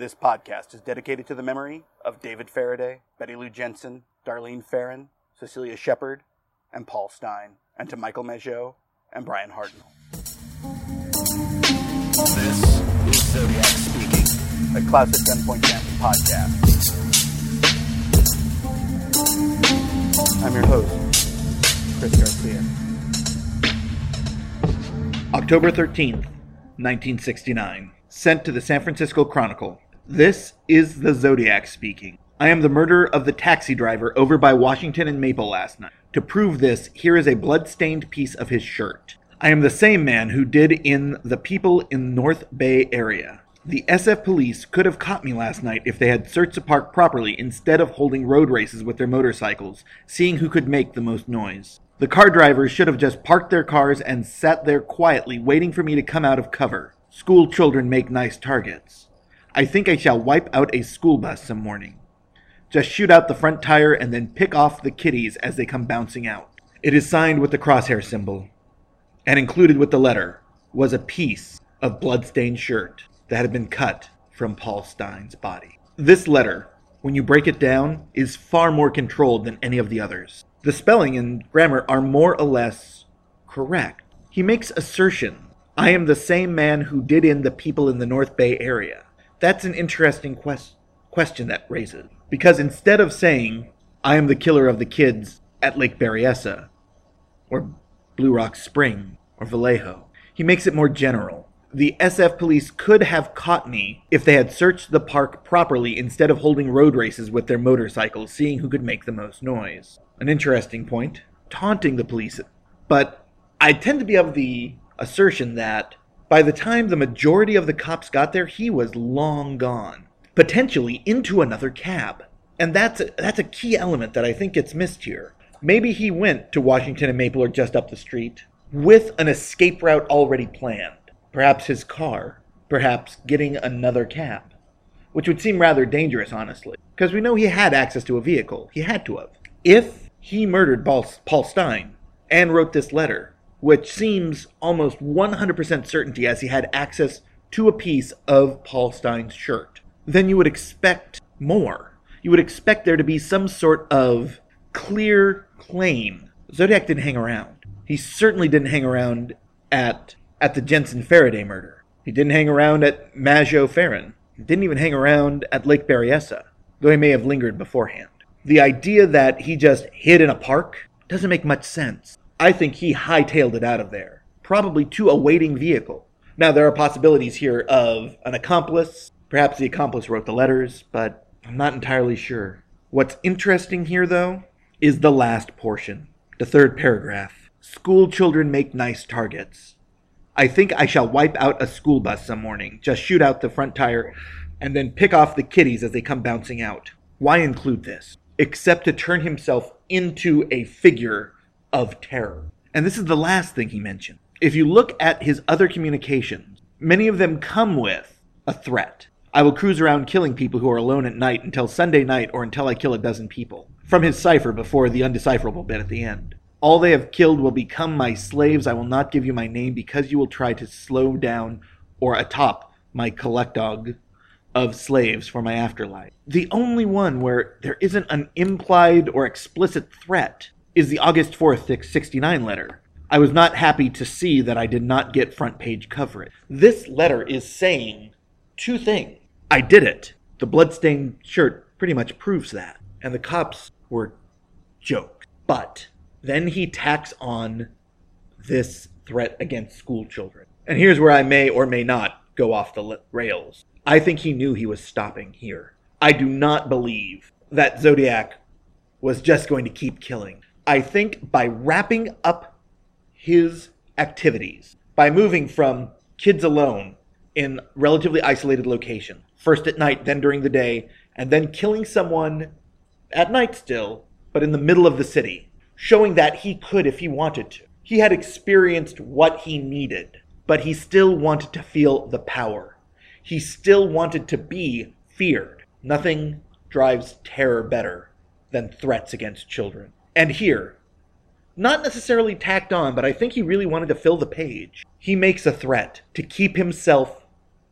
This podcast is dedicated to the memory of David Faraday, Betty Lou Jensen, Darlene Ferrin, Cecelia Shepard, and Paul Stine, and to Michael Mageau and Bryan Hartnell. This is Zodiac speaking. A classic Gunpoint Family podcast. I'm your host, Chris Garcia. October 13th, 1969. Sent to the San Francisco Chronicle. This is the Zodiac speaking. I am the murderer of the taxi driver over by Washington and Maple last night. To prove this, here is a blood-stained piece of his shirt. I am the same man who did in the people in North Bay area. The SF police could have caught me last night if they had searched the park properly instead of holding road races with their motorcycles, seeing who could make the most noise. The car drivers should have just parked their cars and sat there quietly waiting for me to come out of cover. School children make nice targets. I think I shall wipe out a school bus some morning. Just shoot out the front tire and then pick off the kiddies as they come bouncing out. It is signed with the crosshair symbol, and included with the letter was a piece of blood-stained shirt that had been cut from Paul Stine's body. This letter, when you break it down, is far more controlled than any of the others. The spelling and grammar are more or less correct. He makes assertion. I am the same man who did in the people in the North Bay area. That's an interesting quest- question that raises. Because instead of saying, I am the killer of the kids at Lake Berryessa, or Blue Rock Spring, or Vallejo, he makes it more general. The SF police could have caught me if they had searched the park properly instead of holding road races with their motorcycles, seeing who could make the most noise. An interesting point, taunting the police. But I tend to be of the assertion that by the time the majority of the cops got there, he was long gone, potentially into another cab. And that's a, that's a key element that I think gets missed here. Maybe he went to Washington and Maple or just up the street with an escape route already planned. Perhaps his car, perhaps getting another cab, which would seem rather dangerous, honestly, because we know he had access to a vehicle. He had to have. If he murdered Paul Paul Stine and wrote this letter, which seems almost 100% certainty as he had access to a piece of Paul Stine's shirt, then you would expect more. You would expect there to be some sort of clear claim. Zodiac didn't hang around. He certainly didn't hang around at at the Jensen Faraday murder. He didn't hang around at Mageau Ferrin. He didn't even hang around at Lake Berryessa, though he may have lingered beforehand. The idea that he just hid in a park doesn't make much sense. I think he hightailed it out of there, probably to a waiting vehicle. Now, there are possibilities here of an accomplice. Perhaps the accomplice wrote the letters, but I'm not entirely sure. What's interesting here, though, is the last portion, the third paragraph. School children make nice targets. I think I shall wipe out a school bus some morning, just shoot out the front tire, and then pick off the kiddies as they come bouncing out. Why include this? Except to turn himself into a figure of terror. And this is the last thing he mentioned. If you look at his other communications, many of them come with a threat. I will cruise around killing people who are alone at night until Sunday night or until I kill a dozen people. From his cipher before the undecipherable bit at the end. All they have killed will become my slaves. I will not give you my name because you will try to slow down or atop my collectog of slaves for my afterlife. The only one where there isn't an implied or explicit threat is the August 4th 69 letter. I was not happy to see that I did not get front page coverage. This letter is saying two things. I did it. The bloodstained shirt pretty much proves that. And the cops were jokes. But then he tacks on this threat against school children. And here's where I may or may not go off the rails. I think he knew he was stopping here. I do not believe that Zodiac was just going to keep killing. I think by wrapping up his activities, by moving from kids alone in relatively isolated location, first at night, then during the day, and then killing someone at night still, but in the middle of the city, showing that he could if he wanted to. He had experienced what he needed, but he still wanted to feel the power. He still wanted to be feared. Nothing drives terror better than threats against children. And here, not necessarily tacked on, but I think he really wanted to fill the page. He makes a threat to keep himself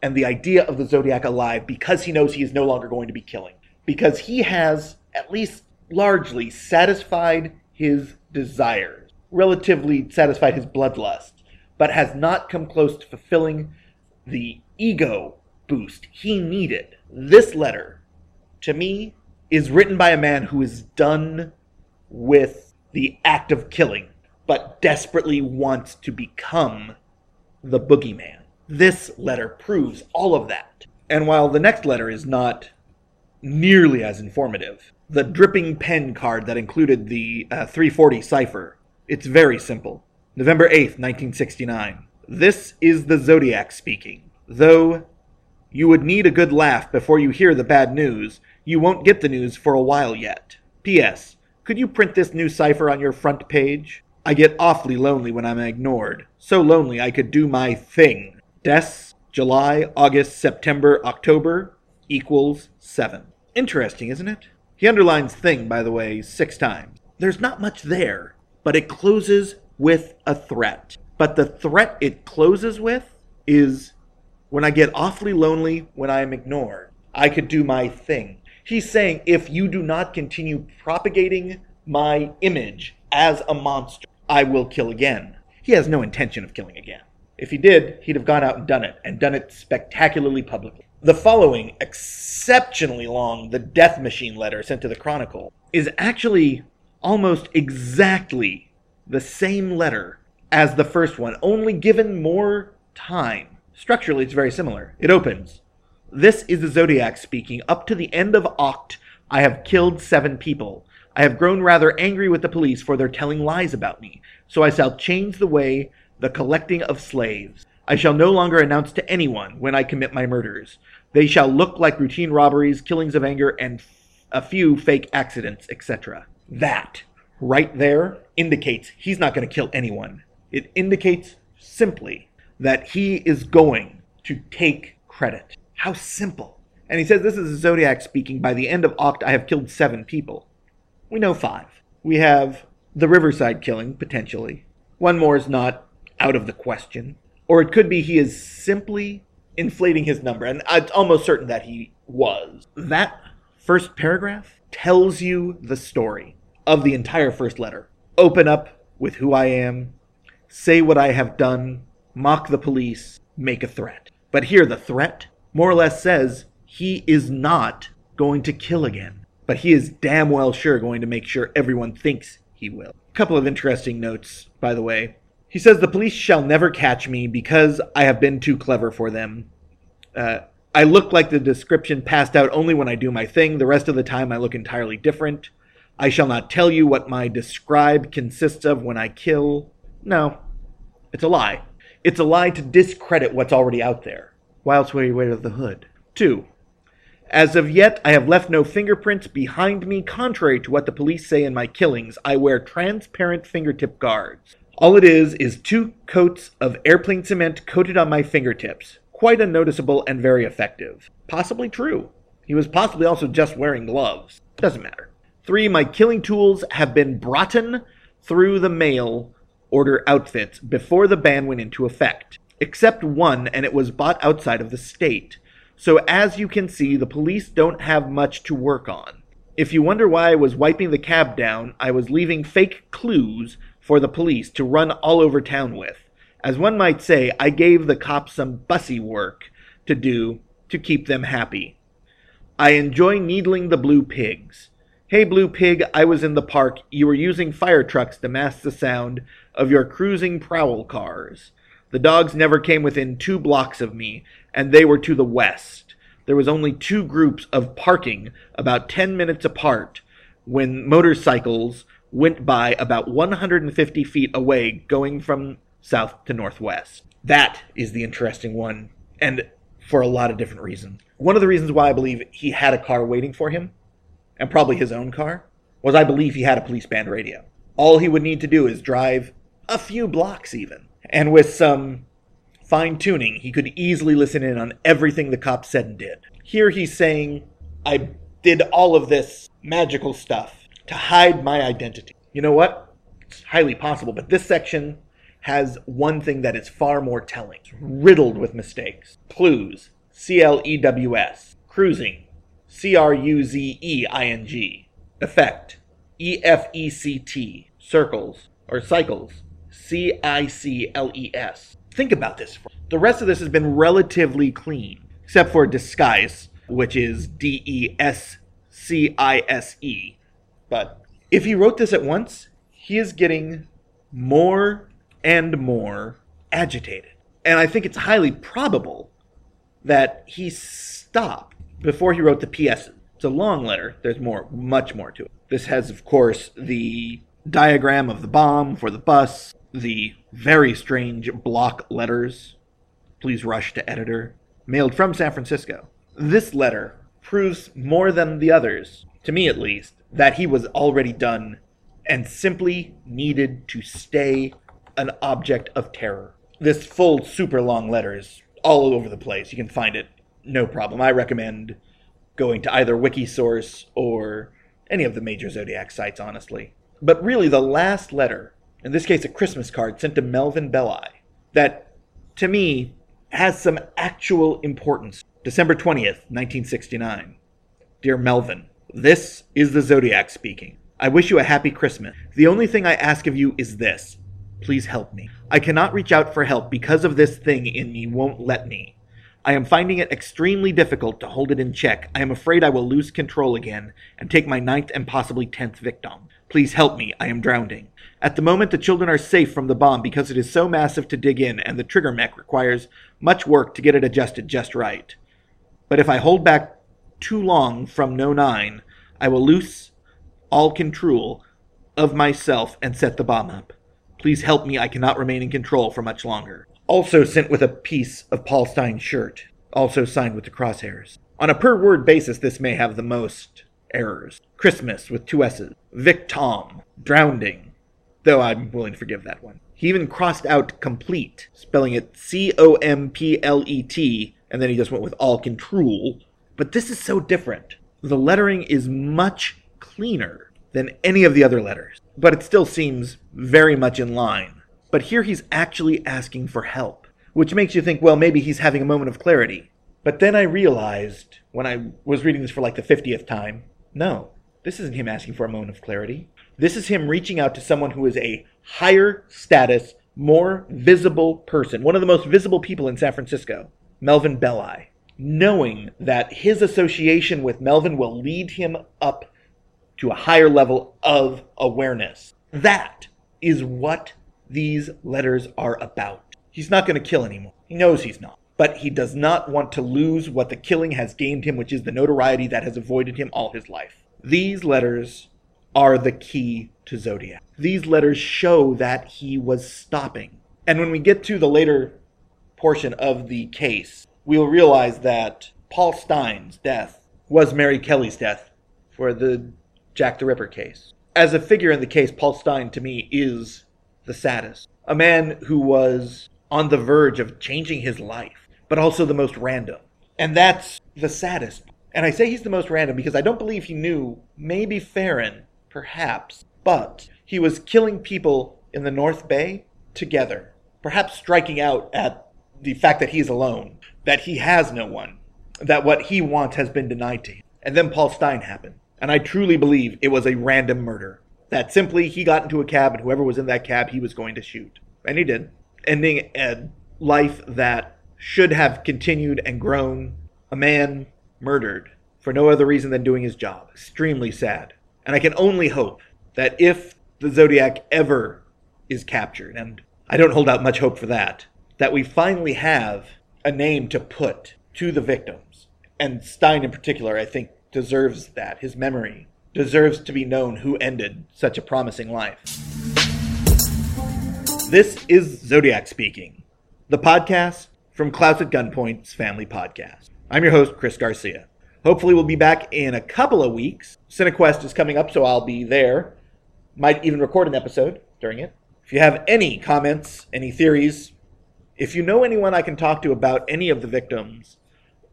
and the idea of the Zodiac alive because he knows he is no longer going to be killing. Because he has, at least largely, satisfied his desires, relatively satisfied his bloodlust, but has not come close to fulfilling the ego boost he needed. This letter, to me, is written by a man who is done with the act of killing, but desperately wants to become the boogeyman. This letter proves all of that. And while the next letter is not nearly as informative, the dripping pen card that included the uh, 340 cipher, it's very simple. November 8th, 1969. This is the Zodiac speaking. Though you would need a good laugh before you hear the bad news, you won't get the news for a while yet. P.S. Could you print this new cipher on your front page? I get awfully lonely when I'm ignored. So lonely I could do my thing. Des, July, August, September, October equals 7. Interesting, isn't it? He underlines thing, by the way, six times. There's not much there, but it closes with a threat. But the threat it closes with is when I get awfully lonely when I am ignored, I could do my thing. He's saying if you do not continue propagating my image as a monster, I will kill again. He has no intention of killing again. If he did, he'd have gone out and done it, and done it spectacularly publicly. The following, exceptionally long, the Death Machine letter sent to the Chronicle, is actually almost exactly the same letter as the first one, only given more time. Structurally, it's very similar. It opens This is the Zodiac speaking. Up to the end of Oct, I have killed seven people. I have grown rather angry with the police for their telling lies about me, so I shall change the way the collecting of slaves. I shall no longer announce to anyone when I commit my murders. They shall look like routine robberies, killings of anger, and f- a few fake accidents, etc. That, right there, indicates he's not going to kill anyone. It indicates simply that he is going to take credit. How simple. And he says this is Zodiac speaking. By the end of Oct, I have killed seven people. We know five. We have the Riverside killing, potentially. One more is not out of the question. Or it could be he is simply inflating his number, and I'm almost certain that he was. That first paragraph tells you the story of the entire first letter. Open up with who I am, say what I have done, mock the police, make a threat. But here, the threat more or less says he is not going to kill again. But he is damn well sure going to make sure everyone thinks he will. A couple of interesting notes, by the way. He says the police shall never catch me because I have been too clever for them. Uh, I look like the description passed out only when I do my thing. The rest of the time, I look entirely different. I shall not tell you what my describe consists of when I kill. No, it's a lie. It's a lie to discredit what's already out there. Whilst we the hood. Two. As of yet, I have left no fingerprints behind me, contrary to what the police say in my killings. I wear transparent fingertip guards. All it is is two coats of airplane cement coated on my fingertips. Quite unnoticeable and very effective. Possibly true. He was possibly also just wearing gloves. Doesn't matter. Three, my killing tools have been brought in through the mail order outfits before the ban went into effect, except one, and it was bought outside of the state. So, as you can see, the police don't have much to work on. If you wonder why I was wiping the cab down, I was leaving fake clues for the police to run all over town with. As one might say, I gave the cops some bussy work to do to keep them happy. I enjoy needling the blue pigs. Hey, blue pig, I was in the park. You were using fire trucks to mask the sound of your cruising prowl cars. The dogs never came within two blocks of me, and they were to the west. There was only two groups of parking about ten minutes apart when motorcycles went by about 150 feet away, going from south to northwest. That is the interesting one, and for a lot of different reasons. One of the reasons why I believe he had a car waiting for him, and probably his own car, was I believe he had a police band radio. All he would need to do is drive a few blocks, even, and with some fine tuning, he could easily listen in on everything the cop said and did. Here he's saying, I did all of this magical stuff to hide my identity. You know what? It's highly possible, but this section has one thing that is far more telling. It's riddled with mistakes. Clues. C L E W S. Cruising. C R U Z E I N G. Effect. E F E C T. Circles. Or cycles. C I C L E S. Think about this. The rest of this has been relatively clean, except for disguise, which is D E S C I S E. But if he wrote this at once, he is getting more and more agitated. And I think it's highly probable that he stopped before he wrote the PS. It's a long letter. There's more, much more to it. This has, of course, the diagram of the bomb for the bus, the very strange block letters. Please rush to editor. Mailed from San Francisco. This letter proves more than the others, to me at least, that he was already done and simply needed to stay an object of terror. This full, super long letter is all over the place. You can find it no problem. I recommend going to either Wikisource or any of the major Zodiac sites, honestly. But really, the last letter, in this case a Christmas card sent to Melvin Belli, that to me has some actual importance. December 20th, 1969. Dear Melvin, this is the Zodiac speaking. I wish you a happy Christmas. The only thing I ask of you is this. Please help me. I cannot reach out for help because of this thing in me won't let me. I am finding it extremely difficult to hold it in check. I am afraid I will lose control again and take my ninth and possibly tenth victim. Please help me. I am drowning. At the moment, the children are safe from the bomb because it is so massive to dig in, and the trigger mech requires much work to get it adjusted just right. But if I hold back too long from No 9, I will lose all control of myself and set the bomb up. Please help me. I cannot remain in control for much longer. Also sent with a piece of Paul Stine's shirt, also signed with the crosshairs. On a per word basis, this may have the most errors. Christmas with two S's. Vic Tom. Drowning. Though I'm willing to forgive that one. He even crossed out complete, spelling it C O M P L E T, and then he just went with all control. But this is so different. The lettering is much cleaner than any of the other letters, but it still seems very much in line. But here he's actually asking for help, which makes you think, well, maybe he's having a moment of clarity. But then I realized, when I was reading this for like the 50th time, no, this isn't him asking for a moment of clarity. This is him reaching out to someone who is a higher status, more visible person, one of the most visible people in San Francisco, Melvin Belli, knowing that his association with Melvin will lead him up to a higher level of awareness. That is what these letters are about. He's not going to kill anymore. He knows he's not. But he does not want to lose what the killing has gained him, which is the notoriety that has avoided him all his life. These letters are the key to Zodiac. These letters show that he was stopping. And when we get to the later portion of the case, we'll realize that Paul Stine's death was Mary Kelly's death for the Jack the Ripper case. As a figure in the case, Paul Stine to me is the saddest. A man who was on the verge of changing his life, but also the most random. And that's the saddest. And I say he's the most random because I don't believe he knew, maybe Ferrin, perhaps, but he was killing people in the North Bay together, perhaps striking out at the fact that he's alone, that he has no one, that what he wants has been denied to him. And then Paul Stine happened. And I truly believe it was a random murder. That simply he got into a cab and whoever was in that cab he was going to shoot. And he did. Ending a life that should have continued and grown. A man murdered for no other reason than doing his job. Extremely sad. And I can only hope that if the Zodiac ever is captured, and I don't hold out much hope for that, that we finally have a name to put to the victims. And Stine, in particular, I think, deserves that. His memory deserves to be known who ended such a promising life. This is Zodiac speaking, the podcast from Klaus at Gunpoint's Family Podcast. I'm your host, Chris Garcia. Hopefully, we'll be back in a couple of weeks. CineQuest is coming up, so I'll be there. Might even record an episode during it. If you have any comments, any theories, if you know anyone I can talk to about any of the victims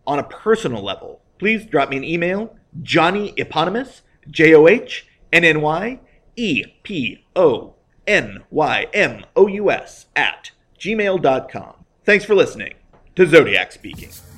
on a personal level, please drop me an email, Johnny Eponymous, J O H N N Y E P O N Y M O U S, at gmail.com. Thanks for listening to Zodiac Speaking.